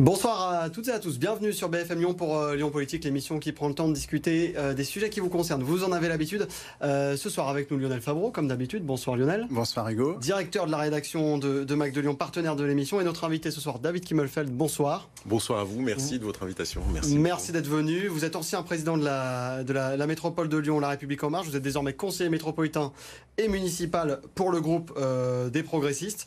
Bonsoir à toutes et à tous. Bienvenue sur BFM Lyon pour euh, Lyon Politique, l'émission qui prend le temps de discuter euh, des sujets qui vous concernent. Vous en avez l'habitude. Euh, ce soir avec nous Lionel Fabreau, comme d'habitude. Bonsoir Lionel. Bonsoir Hugo. Directeur de la rédaction de, de Mac de Lyon, partenaire de l'émission. Et notre invité ce soir, David Kimmelfeld. Bonsoir. Bonsoir à vous. Merci de votre invitation. Merci. Merci d'être venu. Vous êtes ancien président de la, de la, la, métropole de Lyon, La République En Marche. Vous êtes désormais conseiller métropolitain et municipal pour le groupe des progressistes.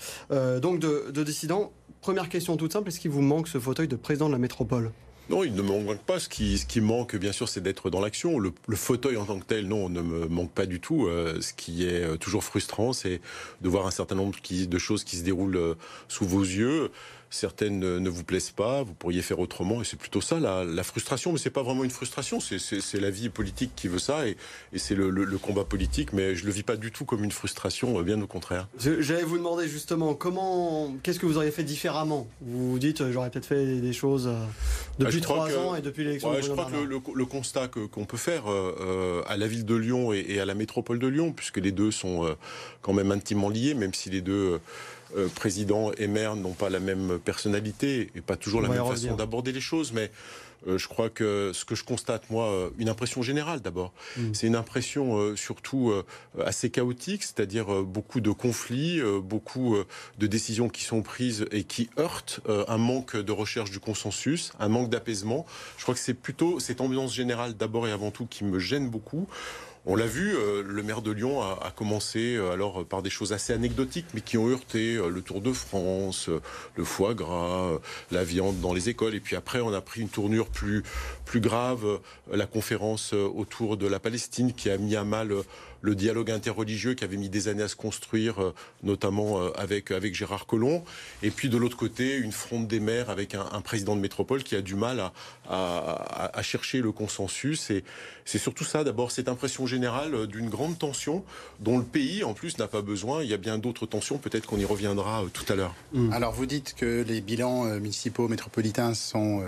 donc de, de dissidents. Première question toute simple, est-ce qu'il vous manque ce fauteuil de président de la métropole? Non, il ne me manque pas. Ce qui, ce manque, bien sûr, c'est d'être dans l'action. Le, fauteuil en tant que tel, non, ne me manque pas du tout. Euh, ce qui est toujours frustrant, c'est de voir un certain nombre de choses qui se déroulent euh, sous vos yeux certaines ne vous plaisent pas, vous pourriez faire autrement, et c'est plutôt ça la, la frustration. Mais c'est pas vraiment une frustration, c'est la vie politique qui veut ça, et, et c'est le, le, le, combat politique. Mais je le vis pas du tout comme une frustration, bien au contraire. J'allais vous demander justement comment, qu'est-ce que vous auriez fait différemment? Vous vous dites, j'aurais peut-être fait des choses euh, depuis trois ans et depuis l'élection. Ouais, je crois que le, le, constat qu'on peut faire euh, à la ville de Lyon et, et, à la métropole de Lyon, puisque les deux sont euh, quand même intimement liés, même si les deux euh, président et maire n'ont pas la même personnalité et pas toujours la même façon d'aborder les choses, mais euh, je crois que ce que je constate, moi, euh, une impression générale d'abord, mm. c'est une impression euh, surtout euh, assez chaotique, c'est-à-dire beaucoup de conflits, beaucoup de décisions qui sont prises et qui heurtent un manque de recherche du consensus, un manque d'apaisement. Je crois que c'est plutôt cette ambiance générale d'abord et avant tout qui me gêne beaucoup. On l'a vu, euh, le maire de Lyon a, commencé euh, alors par des choses assez anecdotiques, mais qui ont heurté euh, le Tour de France, le foie gras, la viande dans les écoles. Et puis après, on a pris une tournure plus, plus grave, la conférence autour de la Palestine, qui a mis à mal le dialogue interreligieux qui avait mis des années à se construire, euh, notamment euh, avec, avec Gérard Collomb. Et puis de l'autre côté, une fronde des maires avec un, un, président de métropole qui a du mal à, à, à chercher le consensus. Et c'est surtout ça, d'abord, cette impression générale d'une grande tension dont le pays, en plus, n'a pas besoin. Il y a bien d'autres tensions, peut-être qu'on y reviendra euh, tout à l'heure. Mmh. Alors vous dites que les bilans municipaux métropolitains sont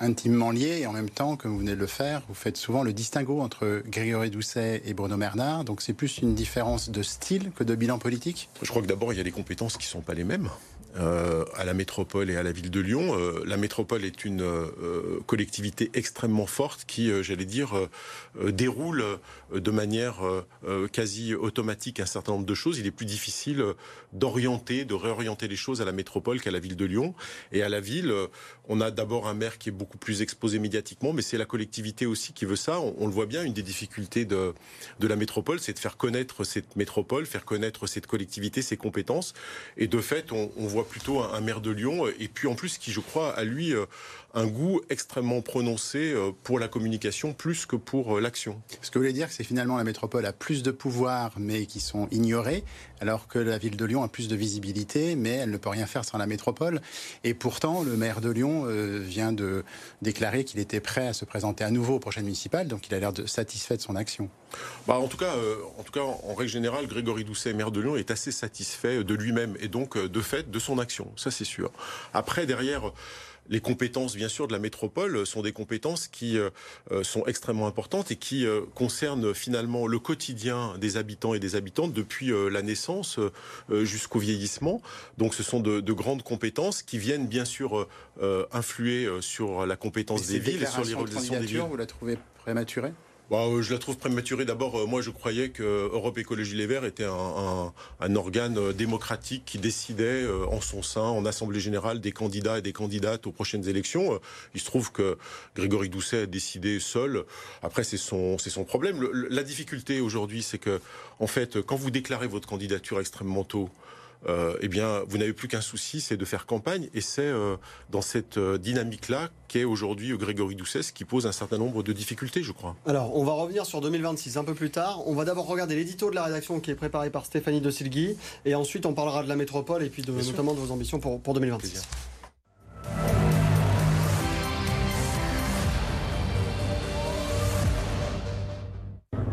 intimement liés et en même temps, comme vous venez de le faire, vous faites souvent le distinguo entre Grégory Doucet et Bruno Bernard. Donc c'est plus une différence de style que de bilan politique? Je crois que d'abord, il y a des compétences qui ne sont pas les mêmes. Euh, à la métropole et à la ville de Lyon. Euh, la métropole est une euh, collectivité extrêmement forte qui, j'allais dire, déroule de manière quasi automatique un certain nombre de choses. Il est plus difficile d'orienter, de réorienter les choses à la métropole qu'à la ville de Lyon. Et à la ville, on a d'abord un maire qui est beaucoup plus exposé médiatiquement, mais c'est la collectivité aussi qui veut ça. On, le voit bien, une des difficultés de, de la métropole, c'est de faire connaître cette métropole, faire connaître cette collectivité, ses compétences. Et de fait, on, on voit plutôt un, maire de Lyon, et puis en plus, qui je crois a lui un goût extrêmement prononcé pour la communication plus que pour l'action. Ce que vous voulez dire, c'est finalement la métropole a plus de pouvoirs, mais qui sont ignorés, alors que la ville de Lyon a plus de visibilité, mais elle ne peut rien faire sans la métropole. Et pourtant, le maire de Lyon euh, vient de déclarer qu'il était prêt à se présenter à nouveau aux prochaines municipales, donc il a l'air de satisfait de son action. Bah, en tout cas, euh, en tout cas, en règle générale, Grégory Doucet, maire de Lyon, est assez satisfait de lui-même et donc de fait de son action. Ça, c'est sûr. Après, derrière. Les compétences, bien sûr, de la métropole sont des compétences qui euh, sont extrêmement importantes et qui euh, concernent finalement le quotidien des habitants et des habitantes depuis euh, la naissance jusqu'au vieillissement. Donc ce sont de, de, grandes compétences qui viennent bien sûr influer sur la compétence des villes et sur l'irradiation des villes. Vous la trouvez prématurée? Bah, euh, je la trouve prématurée. D'abord, euh, moi, je croyais que Europe Écologie Les Verts était un, un, un organe démocratique qui décidait euh, en son sein, en assemblée générale, des candidats et des candidates aux prochaines élections. Euh, il se trouve que Grégory Doucet a décidé seul. Après, c'est son, c'est son problème. Le, la difficulté aujourd'hui, c'est que, en fait, quand vous déclarez votre candidature extrêmement tôt, euh, eh bien, vous n'avez plus qu'un souci, c'est de faire campagne. Et c'est euh, dans cette euh, dynamique-là qu'est aujourd'hui Grégory Doucet qui pose un certain nombre de difficultés, je crois. Alors, on va revenir sur 2026 un peu plus tard. On va d'abord regarder l'édito de la rédaction qui est préparé par Stéphanie de Silgui. Et ensuite, on parlera de la métropole et puis de, notamment de vos ambitions pour, pour 2026.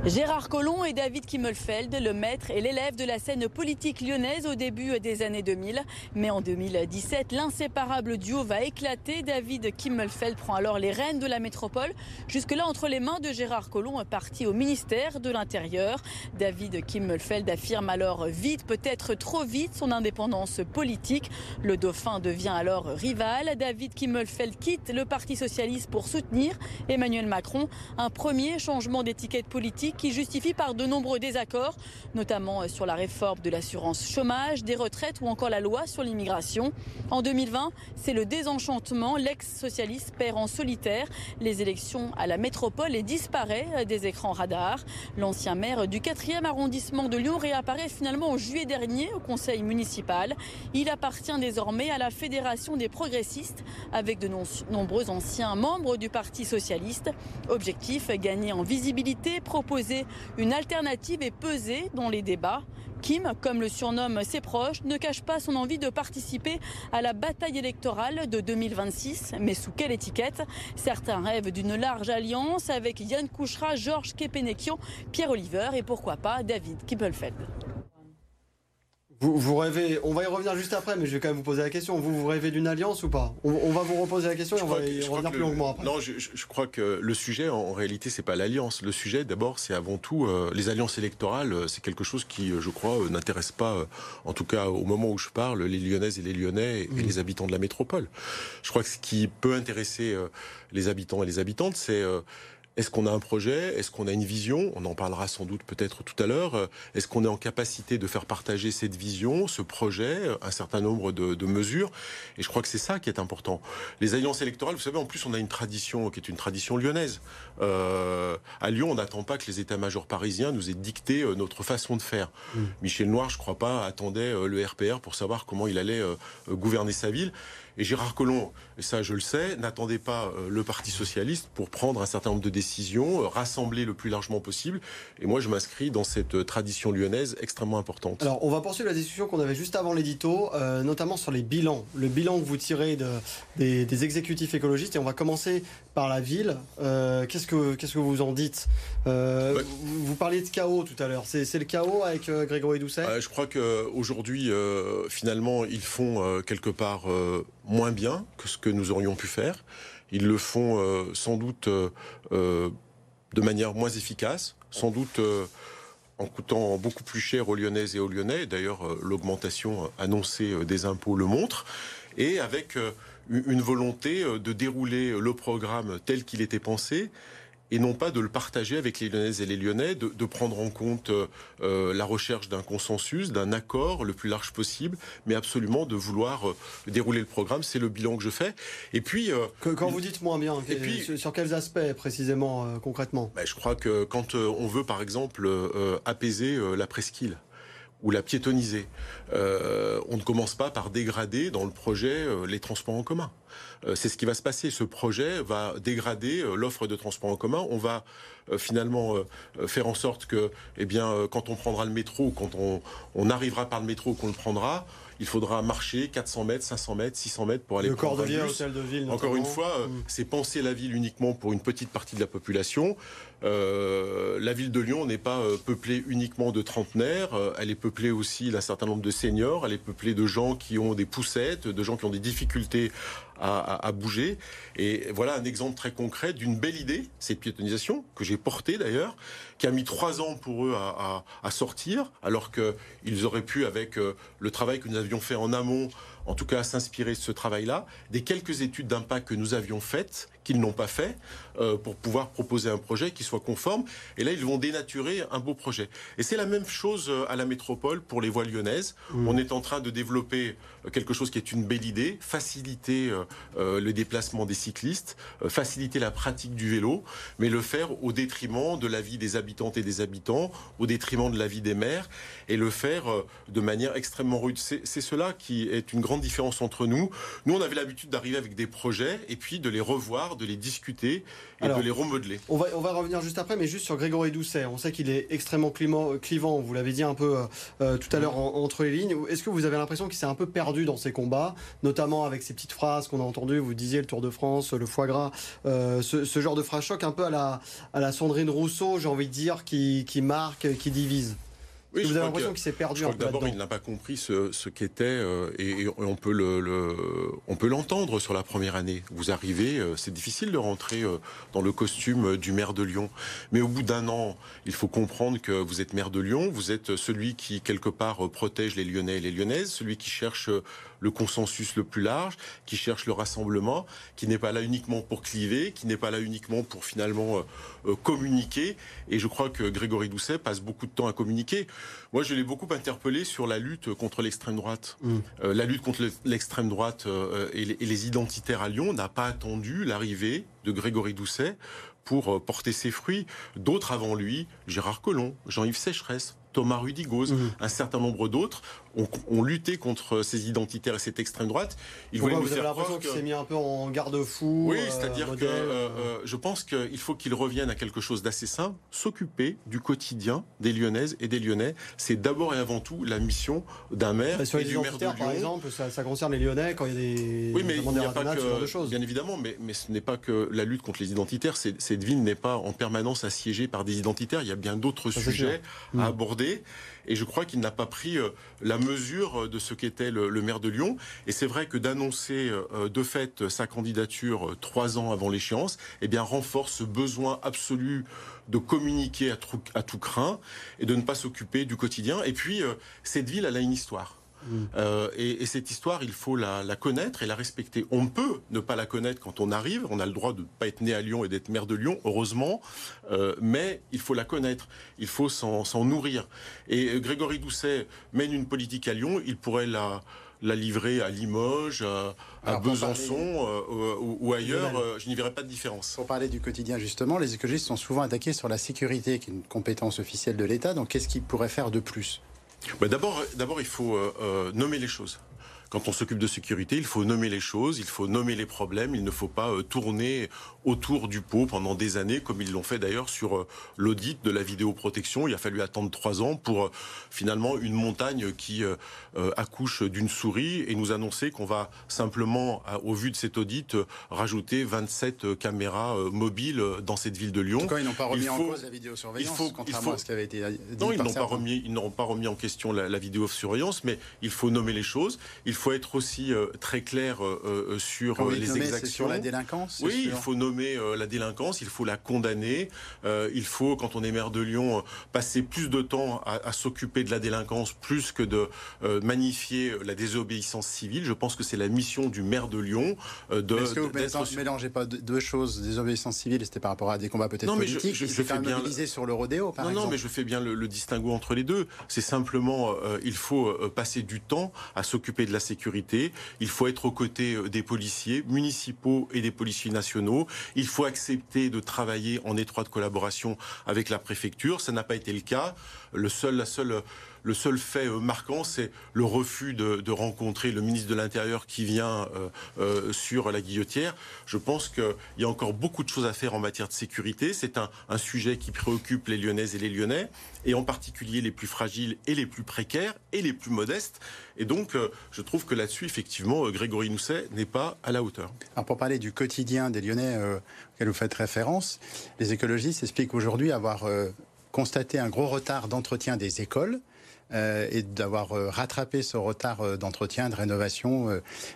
Gérard Collomb et David Kimmelfeld, le maître et l'élève de la scène politique lyonnaise au début des années 2000. Mais en 2017, l'inséparable duo va éclater. David Kimmelfeld prend alors les rênes de la métropole, jusque-là entre les mains de Gérard Collomb, parti au ministère de l'Intérieur. David Kimmelfeld affirme alors vite, peut-être trop vite, son indépendance politique. Le dauphin devient alors rival. David Kimmelfeld quitte le Parti socialiste pour soutenir Emmanuel Macron. Un premier changement d'étiquette politique qui justifie par de nombreux désaccords, notamment sur la réforme de l'assurance chômage, des retraites ou encore la loi sur l'immigration. En 2020, c'est le désenchantement. L'ex-socialiste perd en solitaire les élections à la métropole et disparaît des écrans radars. L'ancien maire du 4e arrondissement de Lyon réapparaît finalement en juillet dernier au conseil municipal. Il appartient désormais à la Fédération des progressistes avec de nombreux anciens membres du Parti socialiste. Objectif, gagner en visibilité, proposer une alternative et peser dans les débats. Kim, comme le surnomment ses proches, ne cache pas son envie de participer à la bataille électorale de 2026. Mais sous quelle étiquette? Certains rêvent d'une large alliance avec Yann Kouchra, Georges Kepenekian, Pierre Oliver et pourquoi pas David Kippelfeld. Vous, rêvez, on va y revenir juste après, mais je vais quand même vous poser la question. Vous, vous rêvez d'une alliance ou pas? On, va vous reposer la question et on va y revenir plus longuement après. Non, je, crois que le sujet, en, réalité, c'est pas l'alliance. Le sujet, d'abord, c'est avant tout euh, les alliances électorales. Euh, c'est quelque chose qui, euh, je crois, n'intéresse pas, en tout cas au moment où je parle, les Lyonnaises et les Lyonnais et, mmh. les habitants de la métropole. Je crois que ce qui peut intéresser les habitants et les habitantes, c'est est-ce qu'on a un projet? Est-ce qu'on a une vision? On en parlera sans doute peut-être tout à l'heure. Est-ce qu'on est en capacité de faire partager cette vision, ce projet, un certain nombre de, mesures? Et je crois que c'est ça qui est important. Les alliances électorales, vous savez, en plus, on a une tradition qui est une tradition lyonnaise. Euh, à Lyon, on n'attend pas que les états-majors parisiens nous aient dicté euh, notre façon de faire. Mmh. Michel Noir, je crois pas, attendait euh, le RPR pour savoir comment il allait gouverner sa ville. Et Gérard Collomb, ça je le sais, n'attendait pas euh, le Parti socialiste pour prendre un certain nombre de décisions, euh, rassembler le plus largement possible. Et moi, je m'inscris dans cette euh, tradition lyonnaise extrêmement importante. Alors, on va poursuivre la discussion qu'on avait juste avant l'édito, notamment sur les bilans. Le bilan que vous tirez de, des, exécutifs écologistes. Et on va commencer par la ville. qu'est-ce, que, qu'est-ce que vous en dites? Vous, parliez de chaos tout à l'heure. C'est, le chaos avec Grégory Doucet? Je crois qu'aujourd'hui, finalement, ils font quelque part moins bien que ce que nous aurions pu faire. Ils le font euh, sans doute euh, euh, de manière moins efficace, sans doute en coûtant beaucoup plus cher aux Lyonnaises et aux Lyonnais. D'ailleurs, l'augmentation annoncée des impôts le montre. Et avec une volonté de dérouler le programme tel qu'il était pensé et non pas de le partager avec les Lyonnaises et les Lyonnais, de, prendre en compte euh, la recherche d'un consensus, d'un accord le plus large possible, mais absolument de vouloir euh, dérouler le programme. C'est le bilan que je fais. Et puis, euh, quand vous dites moins bien, et puis, sur, quels aspects précisément, concrètement? Ben, Je crois que quand on veut, par exemple, apaiser la presqu'île ou la piétoniser. on ne commence pas par dégrader dans le projet les transports en commun. Euh, c'est ce qui va se passer. Ce projet va dégrader euh, l'offre de transport en commun. On va euh, finalement faire en sorte que, eh quand on prendra le métro, quand on, arrivera par le métro, qu'on le prendra, il faudra marcher 400 mètres, 500 mètres, 600 mètres pour aller le prendre de hôtel de ville. Encore une fois, mm. c'est penser la ville uniquement pour une petite partie de la population. la ville de Lyon n'est pas peuplée uniquement de trentenaires, elle est peuplée aussi d'un certain nombre de seniors, elle est peuplée de gens qui ont des poussettes, de gens qui ont des difficultés à, bouger. Et voilà un exemple très concret d'une belle idée, cette piétonisation, que j'ai portée d'ailleurs, qui a mis trois ans pour eux à, sortir, alors qu'ils auraient pu, avec euh, le travail que nous avions fait en amont, en tout cas s'inspirer de ce travail-là, des quelques études d'impact que nous avions faites, qu'ils n'ont pas fait, euh, pour pouvoir proposer un projet qui soit conforme. Et là, ils vont dénaturer un beau projet. Et c'est la même chose euh, à la métropole pour les voies lyonnaises. Mmh. On est en train de développer euh, quelque chose qui est une belle idée, faciliter le déplacement des cyclistes, faciliter la pratique du vélo, mais le faire au détriment de la vie des habitantes et des habitants, au détriment de la vie des maires, et le faire de manière extrêmement rude. C'est cela qui est une grande différence entre nous. Nous, on avait l'habitude d'arriver avec des projets et puis de les revoir, de les discuter et de les remodeler. On va, on va revenir juste après, mais juste sur Grégory Doucet. On sait qu'il est extrêmement clivant, vous l'avez dit un peu euh, tout à l'heure entre les lignes. Est-ce que vous avez l'impression qu'il s'est un peu perdu dans ses combats, notamment avec ces petites phrases qu'on a entendues, vous disiez le Tour de France, le foie gras, euh, ce, genre de phrase choc un peu à la, à la Sandrine Rousseau, j'ai envie de dire, qui, qui marque, qui divise oui, vous avez l'impression qu'il s'est perdu. D'abord, il n'a pas compris ce, ce qu'était euh, et, on peut le, on peut l'entendre sur la première année. Vous arrivez, euh, c'est difficile de rentrer euh, dans le costume du maire de Lyon, mais au bout d'un an, il faut comprendre que vous êtes maire de Lyon, vous êtes celui qui quelque part protège les Lyonnais et les Lyonnaises, celui qui cherche le consensus le plus large, qui cherche le rassemblement, qui n'est pas là uniquement pour cliver, qui n'est pas là uniquement pour finalement communiquer. Et je crois que Grégory Doucet passe beaucoup de temps à communiquer. Moi, je l'ai beaucoup interpellé sur la lutte contre l'extrême droite. Mm. Euh, la lutte contre l'extrême droite euh, et, les, identitaires à Lyon n'a pas attendu l'arrivée de Grégory Doucet pour euh, porter ses fruits. D'autres avant lui, Gérard Collomb, Jean-Yves Sécheresse, Thomas Rudigoz, mm. un certain nombre d'autres, ont, lutté contre ces identitaires et cette extrême droite. Il voulait vous avez l'impression qu'il s'est mis un peu en garde-fou Oui, c'est-à-dire que je pense qu'il faut qu'il revienne à quelque chose d'assez simple, s'occuper du quotidien des Lyonnaises et des Lyonnais c'est d'abord et avant tout la mission d'un maire et du maire de Lyon. Par exemple, ça, concerne les Lyonnais quand il y a des oui, mais il n'y a pas que, ce genre de choses. Bien évidemment, mais, mais ce n'est pas que la lutte contre les identitaires. Cette ville n'est pas en permanence assiégée par des identitaires. Il y a bien d'autres sujets à mm. aborder. Et je crois qu'il n'a pas pris euh, la mesure de ce qu'était le, maire de Lyon. Et c'est vrai que d'annoncer euh, de fait sa candidature euh, trois ans avant l'échéance, eh bien renforce ce besoin absolu de communiquer à tout, à tout craint et de ne pas s'occuper du quotidien. Et puis, cette ville, elle a une histoire. Mm. Euh, et, cette histoire, il faut la, connaître et la respecter. On peut ne pas la connaître quand on arrive. On a le droit de ne pas être né à Lyon et d'être maire de Lyon, heureusement. Euh, mais il faut la connaître. Il faut s'en nourrir. Et Grégory Doucet mène une politique à Lyon. Il pourrait la la livrer à Limoges, à, Besançon euh, ou, ailleurs, je n'y verrais pas de différence. Pour parler du quotidien, justement, les écologistes sont souvent attaqués sur la sécurité, qui est une compétence officielle de l'État. Donc, qu'est-ce qu'ils pourraient faire de plus? D'abord, d'abord, il faut euh, euh, nommer les choses. Quand on s'occupe de sécurité, il faut nommer les choses, il faut nommer les problèmes, il ne faut pas euh, tourner autour du pot pendant des années, comme ils l'ont fait d'ailleurs sur euh, l'audit de la vidéoprotection. Il a fallu attendre trois ans pour euh, finalement une montagne qui accouche d'une souris et nous annoncer qu'on va simplement, au vu de cet audit, rajouter 27 caméras mobiles dans cette ville de Lyon. En tout cas, ils n'ont pas remis en cause la vidéosurveillance, il faut, contrairement à ce qui avait été dit Non, ils n'ont pas remis, ils pas remis en question la, la vidéosurveillance, mais il faut nommer les choses. Il faut être aussi euh, très clair euh, euh, sur les exactions. Sur la délinquance Oui, il faut nommer la délinquance, il faut la condamner. il faut, quand on est maire de Lyon, passer plus de temps à, s'occuper de la délinquance plus que de magnifier la désobéissance civile. Je pense que c'est la mission du maire de Lyon. de, Est-ce que vous ne mélangez pas deux choses Désobéissance civile, c'était par rapport à des combats peut-être politiques. Je, je, fais bien mobilisé sur le rodéo, par non, exemple. Non, mais je fais bien le, le distinguo entre les deux. C'est simplement, il faut passer du temps à s'occuper de la Il faut être aux côtés euh, des policiers municipaux et des policiers nationaux. Il faut accepter de travailler en étroite collaboration avec la préfecture. Ça n'a pas été le cas. Le seul, la seule le seul fait euh, marquant, c'est le refus de, rencontrer le ministre de l'Intérieur qui vient euh, euh, sur la guillotière. Je pense qu'il y a encore beaucoup de choses à faire en matière de sécurité. C'est un, sujet qui préoccupe les Lyonnaises et les Lyonnais, et en particulier les plus fragiles et les plus précaires et les plus modestes. Et donc, je trouve que là-dessus, effectivement, Grégory Nousset n'est pas à la hauteur. Pour parler du quotidien des Lyonnais auquel vous faites référence, les écologistes expliquent aujourd'hui avoir constaté un gros retard d'entretien des écoles. Euh, et d'avoir euh, rattrapé ce retard euh, d'entretien, de rénovation.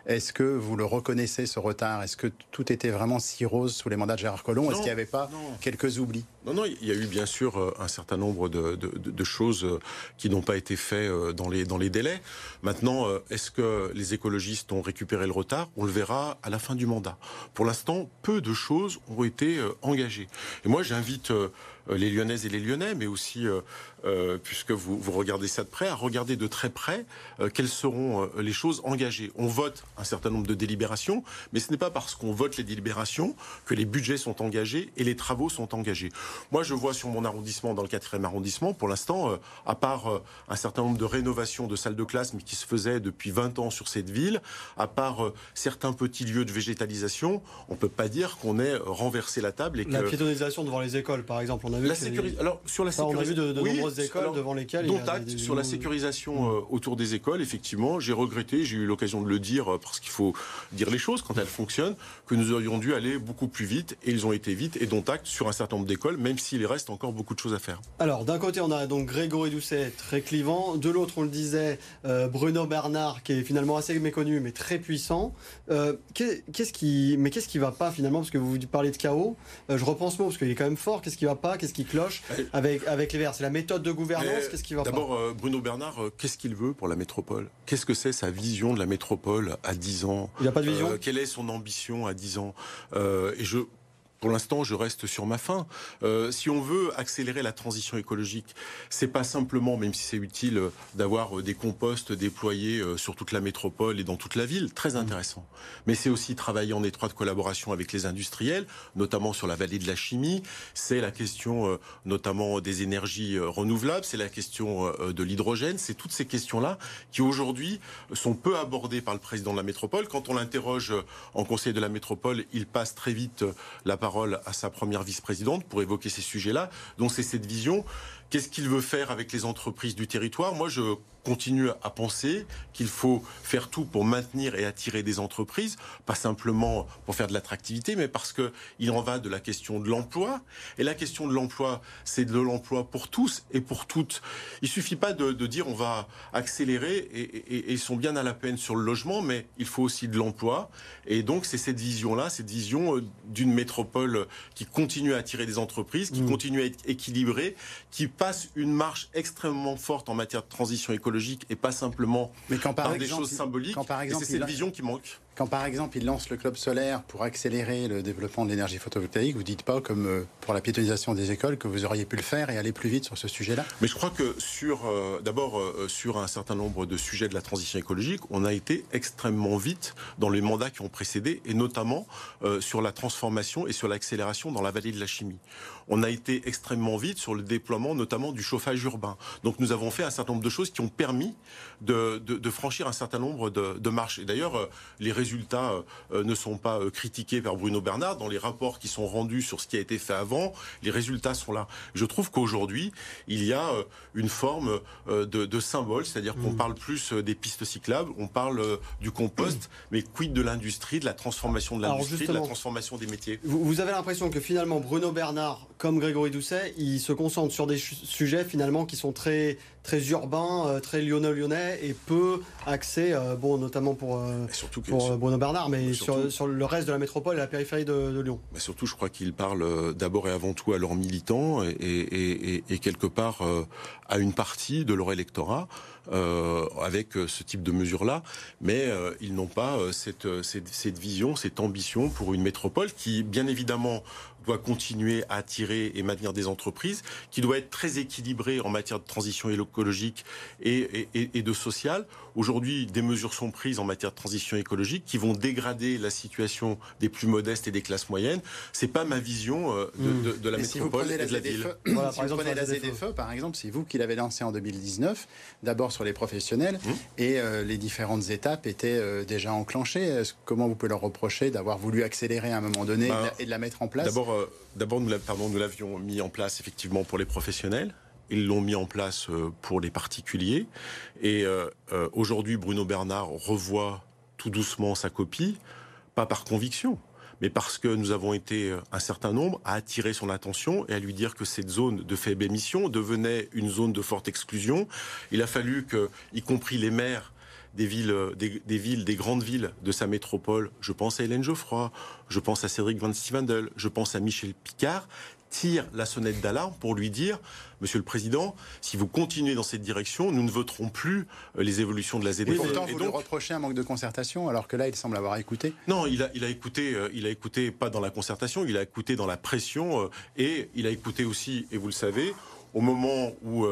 Est-ce que vous le reconnaissez, ce retard? Est-ce que tout était vraiment si rose sous les mandats de Gérard Collomb? Est-ce qu'il n'y avait pas quelques oublis? Non, non, il y a eu bien sûr un certain nombre de, de choses qui n'ont pas été faites dans les, dans les délais. Maintenant, est-ce que les écologistes ont récupéré le retard? On le verra à la fin du mandat. Pour l'instant, peu de choses ont été engagées. Et moi, j'invite les Lyonnaises et les Lyonnais, mais aussi, puisque vous, vous, regardez ça de près, à regarder de très près quelles seront les choses engagées. On vote un certain nombre de délibérations, mais ce n'est pas parce qu'on vote les délibérations que les budgets sont engagés et les travaux sont engagés. Moi, je vois sur mon arrondissement, dans le 4e arrondissement, pour l'instant, à part un certain nombre de rénovations de salles de classe, mais qui se faisaient depuis 20 ans sur cette ville, à part certains petits lieux de végétalisation, on ne peut pas dire qu'on ait renversé la table. Et la piétonisation devant les écoles, par exemple, on a vu. La Alors sur la sécurisation, on a vu de, nombreuses écoles devant lesquelles. Dont acte sur la sécurisation euh, autour des écoles. Effectivement, j'ai regretté, j'ai eu l'occasion de le dire euh, parce qu'il faut dire les choses quand elles fonctionnent, que nous aurions dû aller beaucoup plus vite et ils ont été vite et dont acte sur un certain nombre d'écoles, même s'il reste encore beaucoup de choses à faire. Alors d'un côté, on a donc Grégory Doucet, très clivant. De l'autre, on le disait, euh, Bruno Bernard, qui est finalement assez méconnu mais très puissant. qu'est-ce qui, mais qu'est-ce qui va pas finalement? Parce que vous parlez de chaos. Euh, je reprends ce mot parce qu'il est quand même fort. Qu'est-ce qui va pas? Qu'est-ce qui cloche avec, avec les Verts? C'est la méthode de gouvernance Qu'est-ce qui va D'abord, euh, Bruno Bernard, euh, qu'est-ce qu'il veut pour la métropole? Qu'est-ce que c'est sa vision de la métropole à 10 ans? Il n'y a pas de vision? Quelle est son ambition à 10 ans? Et je pour l'instant, je reste sur ma faim. Euh, si on veut accélérer la transition écologique, c'est pas simplement, même si c'est utile, euh, d'avoir euh, des composts déployés sur toute la métropole et dans toute la ville, très intéressant. Mais c'est aussi travailler en étroite collaboration avec les industriels, notamment sur la vallée de la chimie. C'est la question, notamment des énergies renouvelables. C'est la question de l'hydrogène. C'est toutes ces questions-là qui aujourd'hui sont peu abordées par le président de la métropole. Quand on l'interroge en conseil de la métropole, il passe très vite la parole à sa première vice-présidente pour évoquer ces sujets-là. Donc c'est cette vision. Qu'est-ce qu'il veut faire avec les entreprises du territoire? Moi, je continue à penser qu'il faut faire tout pour maintenir et attirer des entreprises, pas simplement pour faire de l'attractivité, mais parce que il en va de la question de l'emploi. Et la question de l'emploi, c'est de l'emploi pour tous et pour toutes. Il suffit pas de, dire on va accélérer et, ils sont bien à la peine sur le logement, mais il faut aussi de l'emploi. Et donc c'est cette vision-là, cette vision euh, d'une métropole qui continue à attirer des entreprises, qui mmh. continue à être équilibrée, qui passe une marche extrêmement forte en matière de transition écologique et pas simplement Mais quand par, des choses symboliques. Quand par exemple, c'est cette vision qui manque. Quand par exemple il lance le club solaire pour accélérer le développement de l'énergie photovoltaïque, vous dites pas comme euh, pour la piétonisation des écoles que vous auriez pu le faire et aller plus vite sur ce sujet-là? Mais je crois que sur euh, d'abord euh, sur un certain nombre de sujets de la transition écologique, on a été extrêmement vite dans les mandats qui ont précédé et notamment sur la transformation et sur l'accélération dans la vallée de la chimie. On a été extrêmement vite sur le déploiement notamment du chauffage urbain. Donc nous avons fait un certain nombre de choses qui ont permis de, de, franchir un certain nombre de, de marches. Et d'ailleurs, les résultats euh, euh, ne sont pas euh, critiqués par Bruno Bernard. Dans les rapports qui sont rendus sur ce qui a été fait avant, les résultats sont là. Je trouve qu'aujourd'hui, il y a une forme de, symbole, c'est-à-dire qu'on mm. parle plus des pistes cyclables, on parle du compost, mais quid de l'industrie, de la transformation de l'industrie, de la transformation des métiers? Vous, avez l'impression que finalement Bruno Bernard, comme Grégory Doucet, il se concentre sur des sujets finalement qui sont très très urbain, très lyonnais-lyonnais et peu axé, bon notamment pour, surtout pour Bruno Bernard, mais sur, le reste de la métropole et la périphérie de, Lyon. Mais surtout, je crois qu'il parle euh, d'abord et avant tout à leurs militants et, quelque part euh, à une partie de leur électorat. Euh, avec ce type de mesures-là, mais ils n'ont pas cette, cette, vision, cette ambition pour une métropole qui, bien évidemment, doit continuer à attirer et maintenir des entreprises, qui doit être très équilibrée en matière de transition écologique et, et, de social. Aujourd'hui, des mesures sont prises en matière de transition écologique qui vont dégrader la situation des plus modestes et des classes moyennes. C'est pas ma vision euh, de, de, la métropole et de la ville. Voilà, par exemple, la ZFE, par exemple, c'est vous qui l'avez lancé en 2019, d'abord sur les professionnels, mmh. et euh, les différentes étapes étaient euh, déjà enclenchées. Comment vous pouvez leur reprocher d'avoir voulu accélérer à un moment donné bah, et de la mettre en place? D'abord, nous l'avions mis en place effectivement pour les professionnels. Ils l'ont mis en place euh, pour les particuliers. Et euh, euh, aujourd'hui, Bruno Bernard revoit tout doucement sa copie, pas par conviction, mais parce que nous avons été un certain nombre à attirer son attention et à lui dire que cette zone de faible émission devenait une zone de forte exclusion. Il a fallu que, y compris les maires, des villes, des, villes, des grandes villes de sa métropole. Je pense à Hélène Geoffroy, je pense à Cédric Van Stevendel, je pense à Michel Picard, tire la sonnette d'alarme pour lui dire, Monsieur le Président, si vous continuez dans cette direction, nous ne voterons plus euh, les évolutions de la ZFE. Oui, pourtant, vous lui reprochez un manque de concertation, alors que là, il semble avoir écouté. Non, il a, il a écouté, euh, il a écouté pas dans la concertation, il a écouté dans la pression, euh, et il a écouté aussi, et vous le savez, au moment où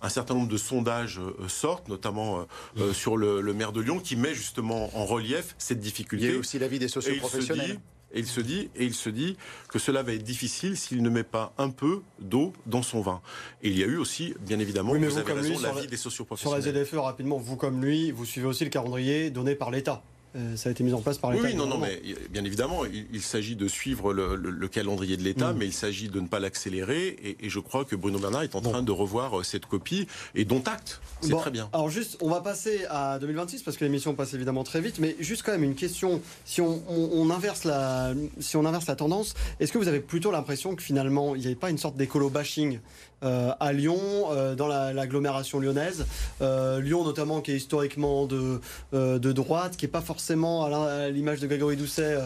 un certain nombre de sondages sortent, notamment sur le, maire de Lyon, qui met justement en relief cette difficulté. Il y a aussi l'avis des socioprofessionnels. Et il se dit, et il se dit que cela va être difficile s'il ne met pas un peu d'eau dans son vin. Et il y a eu aussi, bien évidemment, vous, avez raison, l'avis des socioprofessionnels. Sur la ZFE, rapidement, vous comme lui, vous suivez aussi le calendrier donné par l'État. Euh, ça a été mis en place par l'État. Oui, non, non, mais bien évidemment, il, s'agit de suivre le, calendrier de l'État, mm. mais il s'agit de ne pas l'accélérer. Et, je crois que Bruno Bernard est en train de revoir euh, cette copie et dont acte. C'est très bien. Alors juste, on va passer à 2026 parce que l'émission passe évidemment très vite, mais juste quand même une question. Si on, inverse la, si on inverse la tendance, est-ce que vous avez plutôt l'impression que finalement il n'y avait pas une sorte d'écolo bashing euh, à Lyon, euh, dans l'agglomération lyonnaise. Euh, Lyon notamment qui est historiquement de, de droite, qui n'est pas forcément à l'image de Grégory Doucet,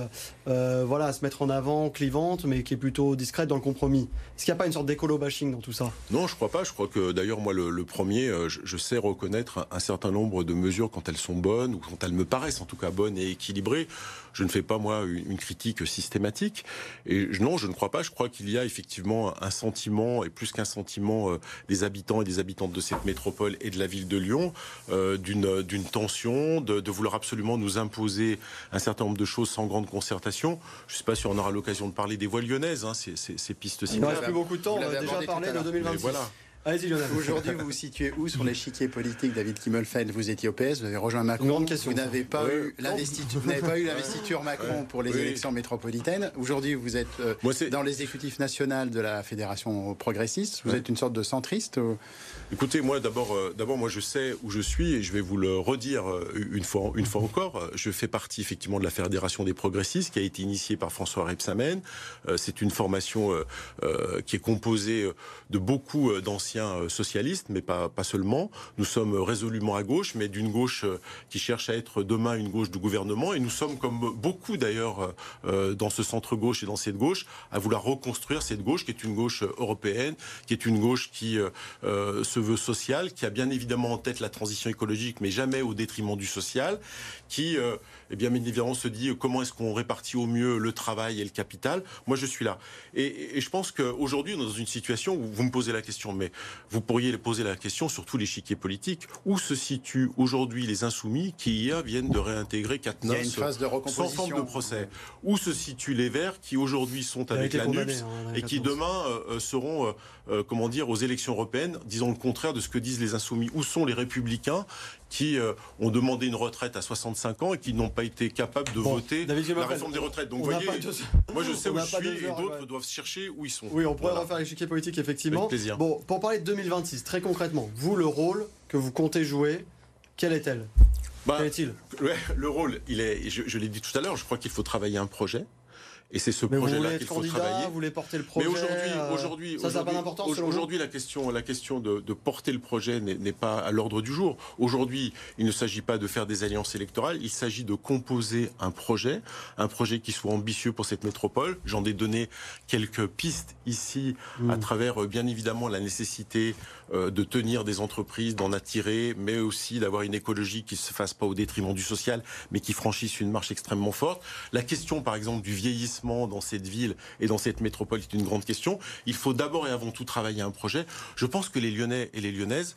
voilà, à se mettre en avant, clivante, mais qui est plutôt discrète dans le compromis. Est-ce qu'il n'y a pas une sorte d'écolo bashing dans tout ça? Non, je crois pas. Je crois que d'ailleurs moi le, premier, je, sais reconnaître un certain nombre de mesures quand elles sont bonnes ou quand elles me paraissent en tout cas bonnes et équilibrées. Je ne fais pas moi une, critique systématique. Et non, je ne crois pas. Je crois qu'il y a effectivement un sentiment et plus qu'un sentiment euh, des habitants et des habitantes de cette métropole et de la ville de Lyon euh, d'une tension, de, vouloir absolument nous imposer un certain nombre de choses sans grande concertation. Je ne sais pas si on aura l'occasion de parler des voies lyonnaises, hein, ces, pistes Il ne reste plus beaucoup de temps, on a déjà parlé de 2026. Voilà. Aujourd'hui, vous vous situez où sur l'échiquier politique, David Kimmelfeld? Vous étiez au PS, vous avez rejoint Macron. Vous n'avez pas, eu l'investiture, pas eu l'investiture Macron pour les élections métropolitaines. Aujourd'hui, vous êtes euh, dans l'exécutif national de la Fédération progressiste. Vous êtes une sorte de centriste Écoutez, moi d'abord, euh, d'abord moi je sais où je suis et je vais vous le redire euh, une fois, une fois encore. Je fais partie effectivement de la Fédération des progressistes qui a été initiée par François Rebsamen. Euh, c'est une formation qui est composée de beaucoup d'anciens socialistes, mais pas, pas seulement. Nous sommes résolument à gauche, mais d'une gauche qui cherche à être demain une gauche du gouvernement. Et nous sommes, comme beaucoup d'ailleurs dans ce centre gauche et dans cette gauche, à vouloir reconstruire cette gauche qui est une gauche européenne, qui est une gauche qui se veut social, qui a bien évidemment en tête la transition écologique, mais jamais au détriment du social, qui, euh, eh bien, évidemment, se dit euh, comment est-ce qu'on répartit au mieux le travail et le capital? Moi, je suis là. Et, je pense qu'aujourd'hui, on est dans une situation où vous me posez la question, mais vous pourriez poser la question sur tous l'échiquier politique. Où se situent aujourd'hui les insoumis qui hier viennent de réintégrer Katniss sans forme de procès? Où se situent les Verts qui aujourd'hui sont avec la NUPS hein, et qui demain euh, seront, comment dire, aux élections européennes, disons le contraire de ce que disent les insoumis? Où sont les républicains qui euh, ont demandé une retraite à 65 ans et qui n'ont pas été capables de voter la réforme des retraites. Donc, vous voyez, moi je sais où je suis et d'autres doivent chercher où ils sont. Oui, on pourrait refaire l'échiquier politique, effectivement. Avec plaisir. Bon, pour parler de 2026, très concrètement, vous, le rôle que vous comptez jouer, quel est-elle? Bah, Quel est-il? Le rôle, il est, je l'ai dit tout à l'heure, je crois qu'il faut travailler un projet. Et c'est ce projet-là qu'il faut travailler. Vous voulez porter le projet. Mais aujourd'hui, euh, aujourd'hui. Aujourd'hui, la question, la question de, de porter le projet n'est pas à l'ordre du jour. Aujourd'hui, il ne s'agit pas de faire des alliances électorales. Il s'agit de composer un projet, un projet qui soit ambitieux pour cette métropole. J'en ai donné quelques pistes ici, à mm. travers, euh, bien évidemment, la nécessité de tenir des entreprises, d'en attirer, mais aussi d'avoir une écologie qui se fasse pas au détriment du social, mais qui franchisse une marche extrêmement forte. La question, par exemple, du vieillissement dans cette ville et dans cette métropole est une grande question. Il faut d'abord et avant tout travailler un projet. Je pense que les Lyonnais et les Lyonnaises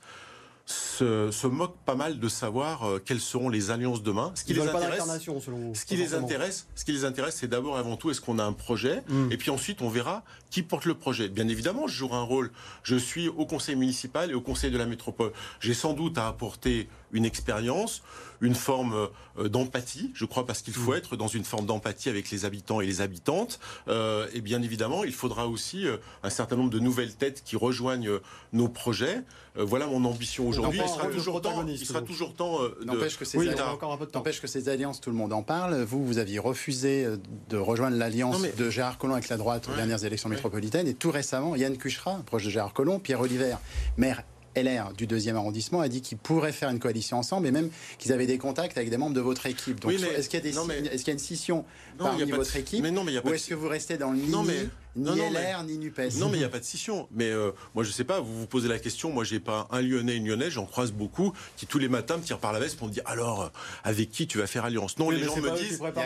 se, se moquent pas mal de savoir euh, quelles seront les alliances demain. Ce qui les intéresse, selon ce qui les intéresse, ce qui les intéresse, c'est d'abord et avant tout est-ce qu'on a un projet, mm. et puis ensuite on verra qui porte le projet. Bien évidemment, je jouerai un rôle. Je suis au conseil municipal et au conseil de la métropole. J'ai sans doute à apporter une expérience, une forme euh, d'empathie, je crois, parce qu'il faut mm. être dans une forme d'empathie avec les habitants et les habitantes. Euh, et bien évidemment, il faudra aussi euh, un certain nombre de nouvelles têtes qui rejoignent nos projets. voilà mon ambition aujourd'hui. Il sera toujours temps. Il sera toujours temps. N'empêche que, ces alliances, que ces alliances, tout le monde en parle. Vous, vous aviez refusé de rejoindre l'alliance de Gérard Collomb avec la droite aux dernières élections métropolitaines. Et tout récemment, Yann Cuchera, proche de Gérard Collomb, Pierre Oliver, maire LR du deuxième arrondissement a dit qu'ils pourraient faire une coalition ensemble et même qu'ils avaient des contacts avec des membres de votre équipe. Donc, est-ce qu'il y, a une scission parmi votre équipe Ou est-ce que vous restez dans le nid ni Non, non, LR, ni NUPES. Non, mais il n'y a pas de scission. Mais euh, moi, je sais pas, vous vous posez la question. Moi, j'ai pas un Lyonnais, une Lyonnaise, j'en croise beaucoup qui tous les matins me tirent par la veste pour me dire alors, euh, avec qui tu vas faire alliance? Non, Oui, les mais gens me disent. y a quand- y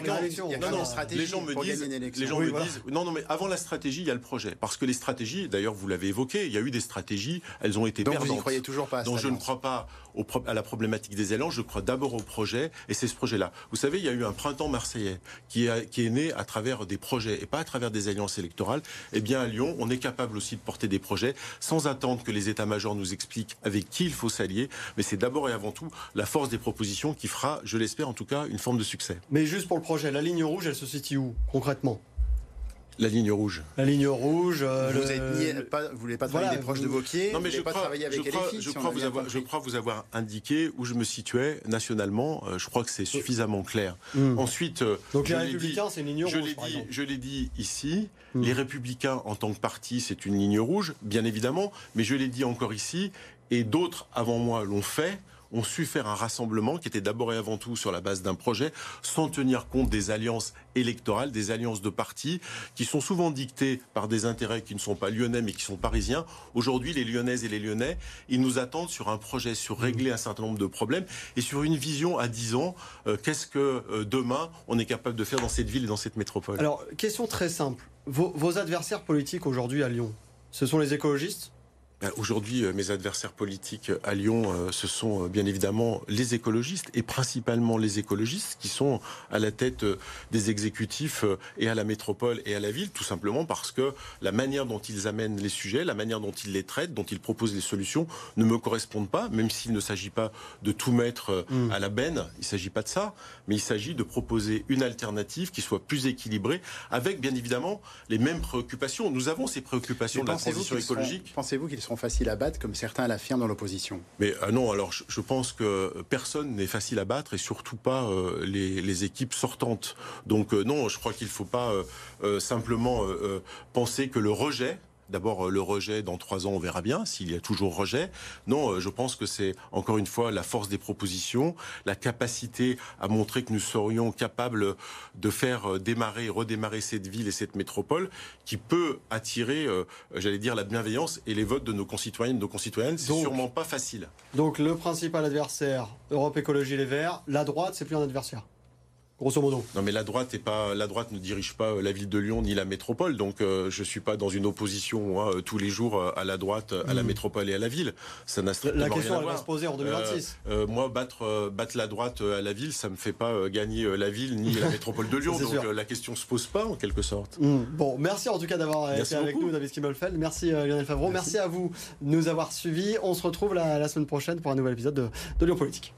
a Non, non, même une stratégie les gens me disent, les gens Oui, me voilà. disent, non, non, mais avant la stratégie, il y a le projet. Parce que les stratégies, d'ailleurs, vous l'avez évoqué, il y a eu des stratégies, elles ont été Donc vous perdantes. n'y croyez toujours pas à Donc je ne crois pas au pro- à la problématique des élans, je crois d'abord au projet, et c'est ce projet-là. Vous savez, il y a eu un printemps marseillais qui, a- qui est né à travers des projets et pas à travers des alliances électorales. Eh bien, à Lyon, on est capable aussi de porter des projets sans attendre que les états-majors nous expliquent avec qui il faut s'allier. Mais c'est d'abord et avant tout la force des propositions qui fera, je l'espère en tout cas, une forme de succès. Mais juste pour le projet, la ligne rouge, elle se situe où concrètement? La ligne rouge. La ligne rouge. euh, Vous le- vous voulez pas travailler Voilà, des proches vous- de Vauquier, Non, mais vous je pas crois, travailler avec je crois, LFI, je si crois vous avoir, je crois vous avoir indiqué où je me situais nationalement. Euh, je crois que c'est suffisamment clair. Hmm. Ensuite, euh, Donc les Républicains, c'est une ligne Je rouge, par dit, je l'ai dit ici. Hmm. Les Républicains, en tant que parti, c'est une ligne rouge, bien évidemment. Mais je l'ai dit encore ici, et d'autres avant moi l'ont fait ont su faire un rassemblement qui était d'abord et avant tout sur la base d'un projet, sans tenir compte des alliances électorales, des alliances de partis, qui sont souvent dictées par des intérêts qui ne sont pas lyonnais mais qui sont parisiens. Aujourd'hui, les lyonnaises et les lyonnais, ils nous attendent sur un projet, sur régler un certain nombre de problèmes et sur une vision à 10 ans. euh, Qu'est-ce que euh, demain on est capable de faire dans cette ville et dans cette métropole? Alors, question très simple. Vos, adversaires politiques aujourd'hui à Lyon, ce sont les écologistes Aujourd'hui, euh, mes adversaires politiques à Lyon, euh, ce sont euh, bien évidemment les écologistes, et principalement les écologistes qui sont à la tête euh, des exécutifs euh, et à la métropole et à la ville, tout simplement parce que la manière dont ils amènent les sujets, la manière dont ils les traitent, dont ils proposent les solutions, ne me correspondent pas, même s'il ne s'agit pas de tout mettre euh, Mm. à la benne, il ne s'agit pas de ça, mais il s'agit de proposer une alternative qui soit plus équilibrée, avec bien évidemment les mêmes préoccupations. Nous avons ces préoccupations de la transition écologique. Pensez-vous qu'ils seront faciles à battre, comme certains l'affirment dans l'opposition Mais ah non, alors je, pense que personne n'est facile à battre et surtout pas euh, les, les équipes sortantes. Donc euh, non, je crois qu'il ne faut pas euh, euh, simplement euh, euh, penser que le rejet. D'abord, euh, le rejet, dans trois ans, on verra bien s'il y a toujours rejet. Non, euh, je pense que c'est encore une fois la force des propositions, la capacité à montrer que nous serions capables de faire euh, démarrer et redémarrer cette ville et cette métropole qui peut attirer, euh, j'allais dire, la bienveillance et les votes de nos concitoyennes, de nos concitoyennes. C'est sûrement pas facile. Donc le principal adversaire, Europe Écologie Les Verts, la droite, c'est plus un adversaire. Grosso modo. Non, mais la droite est pas, la droite ne dirige pas euh, la ville de Lyon ni la métropole, donc euh, je suis pas dans une opposition euh, tous les jours euh, à la droite, à la Mhm. métropole et à la ville. Ça n'a La, question, elle va se poser en 2026. Euh, euh, moi, battre, battre la droite à la ville, ça me fait pas gagner la ville ni la métropole de Lyon. Donc sûr. la question se pose pas en quelque sorte. Hmm. Bon, merci en tout cas d'avoir été avec nous, David Kimmelfeld. Merci Lionel Favreau. Merci. à vous de nous avoir suivis. On se retrouve la, la semaine prochaine pour un nouvel épisode de, de Lyon Politique.